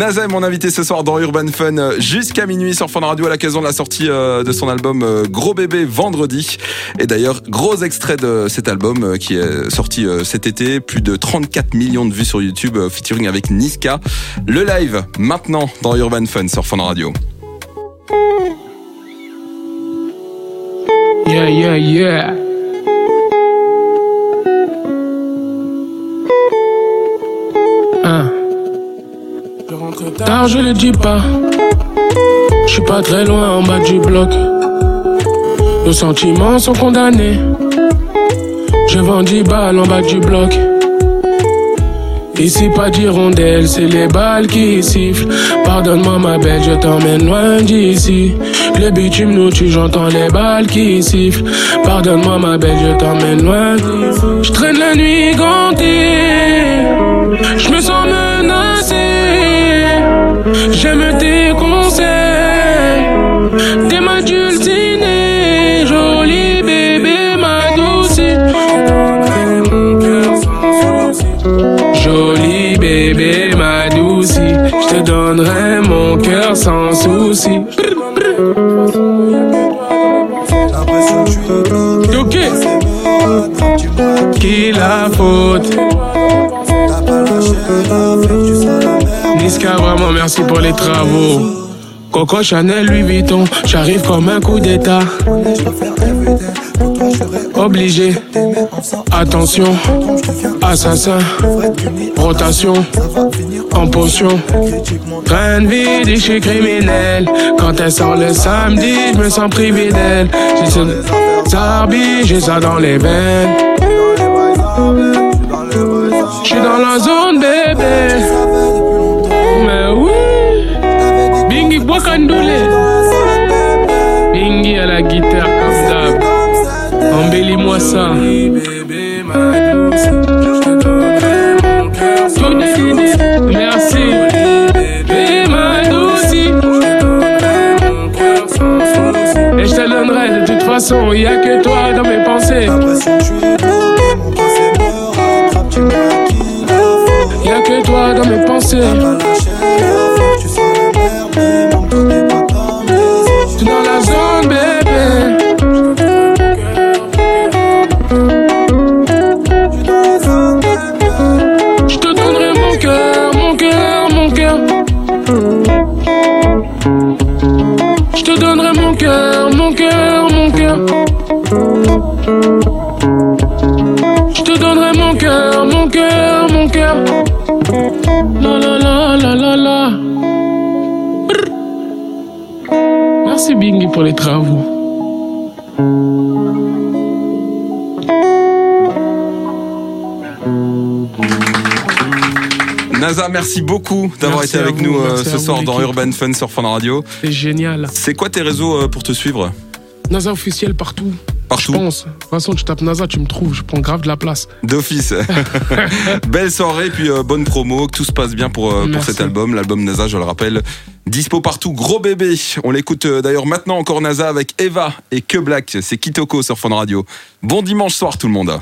Est mon invité ce soir dans Urban Fun euh, jusqu'à minuit sur Fun Radio à l'occasion de la sortie euh, de son album euh, Gros Bébé vendredi. Et d'ailleurs, gros extrait de cet album qui est sorti cet été, plus de 34 millions de vues sur YouTube featuring avec Niska. Le live maintenant dans Urban Fun sur Fun Radio. Yeah, yeah, yeah. Tard, je le dis pas. Je suis pas très loin en bas du bloc. Nos sentiments sont condamnés. Je vends 10 balles en bas du bloc. Ici pas d'hirondelle, c'est les balles qui sifflent. Pardonne-moi ma belle, je t'emmène loin d'ici. Le bitume nous tue, j'entends les balles qui sifflent. Pardonne-moi ma belle, je t'emmène loin d'ici. Je traîne la nuit gantée. J'aime tes conseils, t'es ma dulcinée, joli bébé, ma douce. Joli bébé, ma douce, je te donnerai mon cœur sans souci. Ok, qui la faute? Niska, vraiment merci pour les travaux. Coco Chanel, Louis Vuitton, j'arrive comme un coup d'état. Obligé, attention, assassin, rotation, en potion. Train de vie, je suis criminel. Quand elle sort le samedi, je me sens privé d'elle. J'ai ça, j'ai ça dans les veines. Je suis dans la zone, bébé. À la guitare comme d'hab. Embellis-moi ça. Merci. Et je te donnerai de toute façon, y que toi dans mes pensées. Y a que toi dans mes pensées. Je te donnerai mon cœur, mon cœur, mon cœur. La la la la la la. Merci Bingy pour les travaux. NASA, merci beaucoup d'avoir été avec nous euh, ce soir dans Urban Fun sur Fun Radio. C'est génial. C'est quoi tes réseaux euh, pour te suivre? NASA officiel partout. Partout. Je pense. De toute façon, tu tapes NASA, tu me trouves. Je prends grave de la place. D'office. Belle soirée, puis euh, bonne promo. Que tout se passe bien pour, euh, pour cet album. L'album NASA, je le rappelle. Dispo partout, gros bébé. On l'écoute euh, d'ailleurs maintenant encore NASA avec Eva et Que Black. C'est Kitoko sur Fun Radio. Bon dimanche soir tout le monde.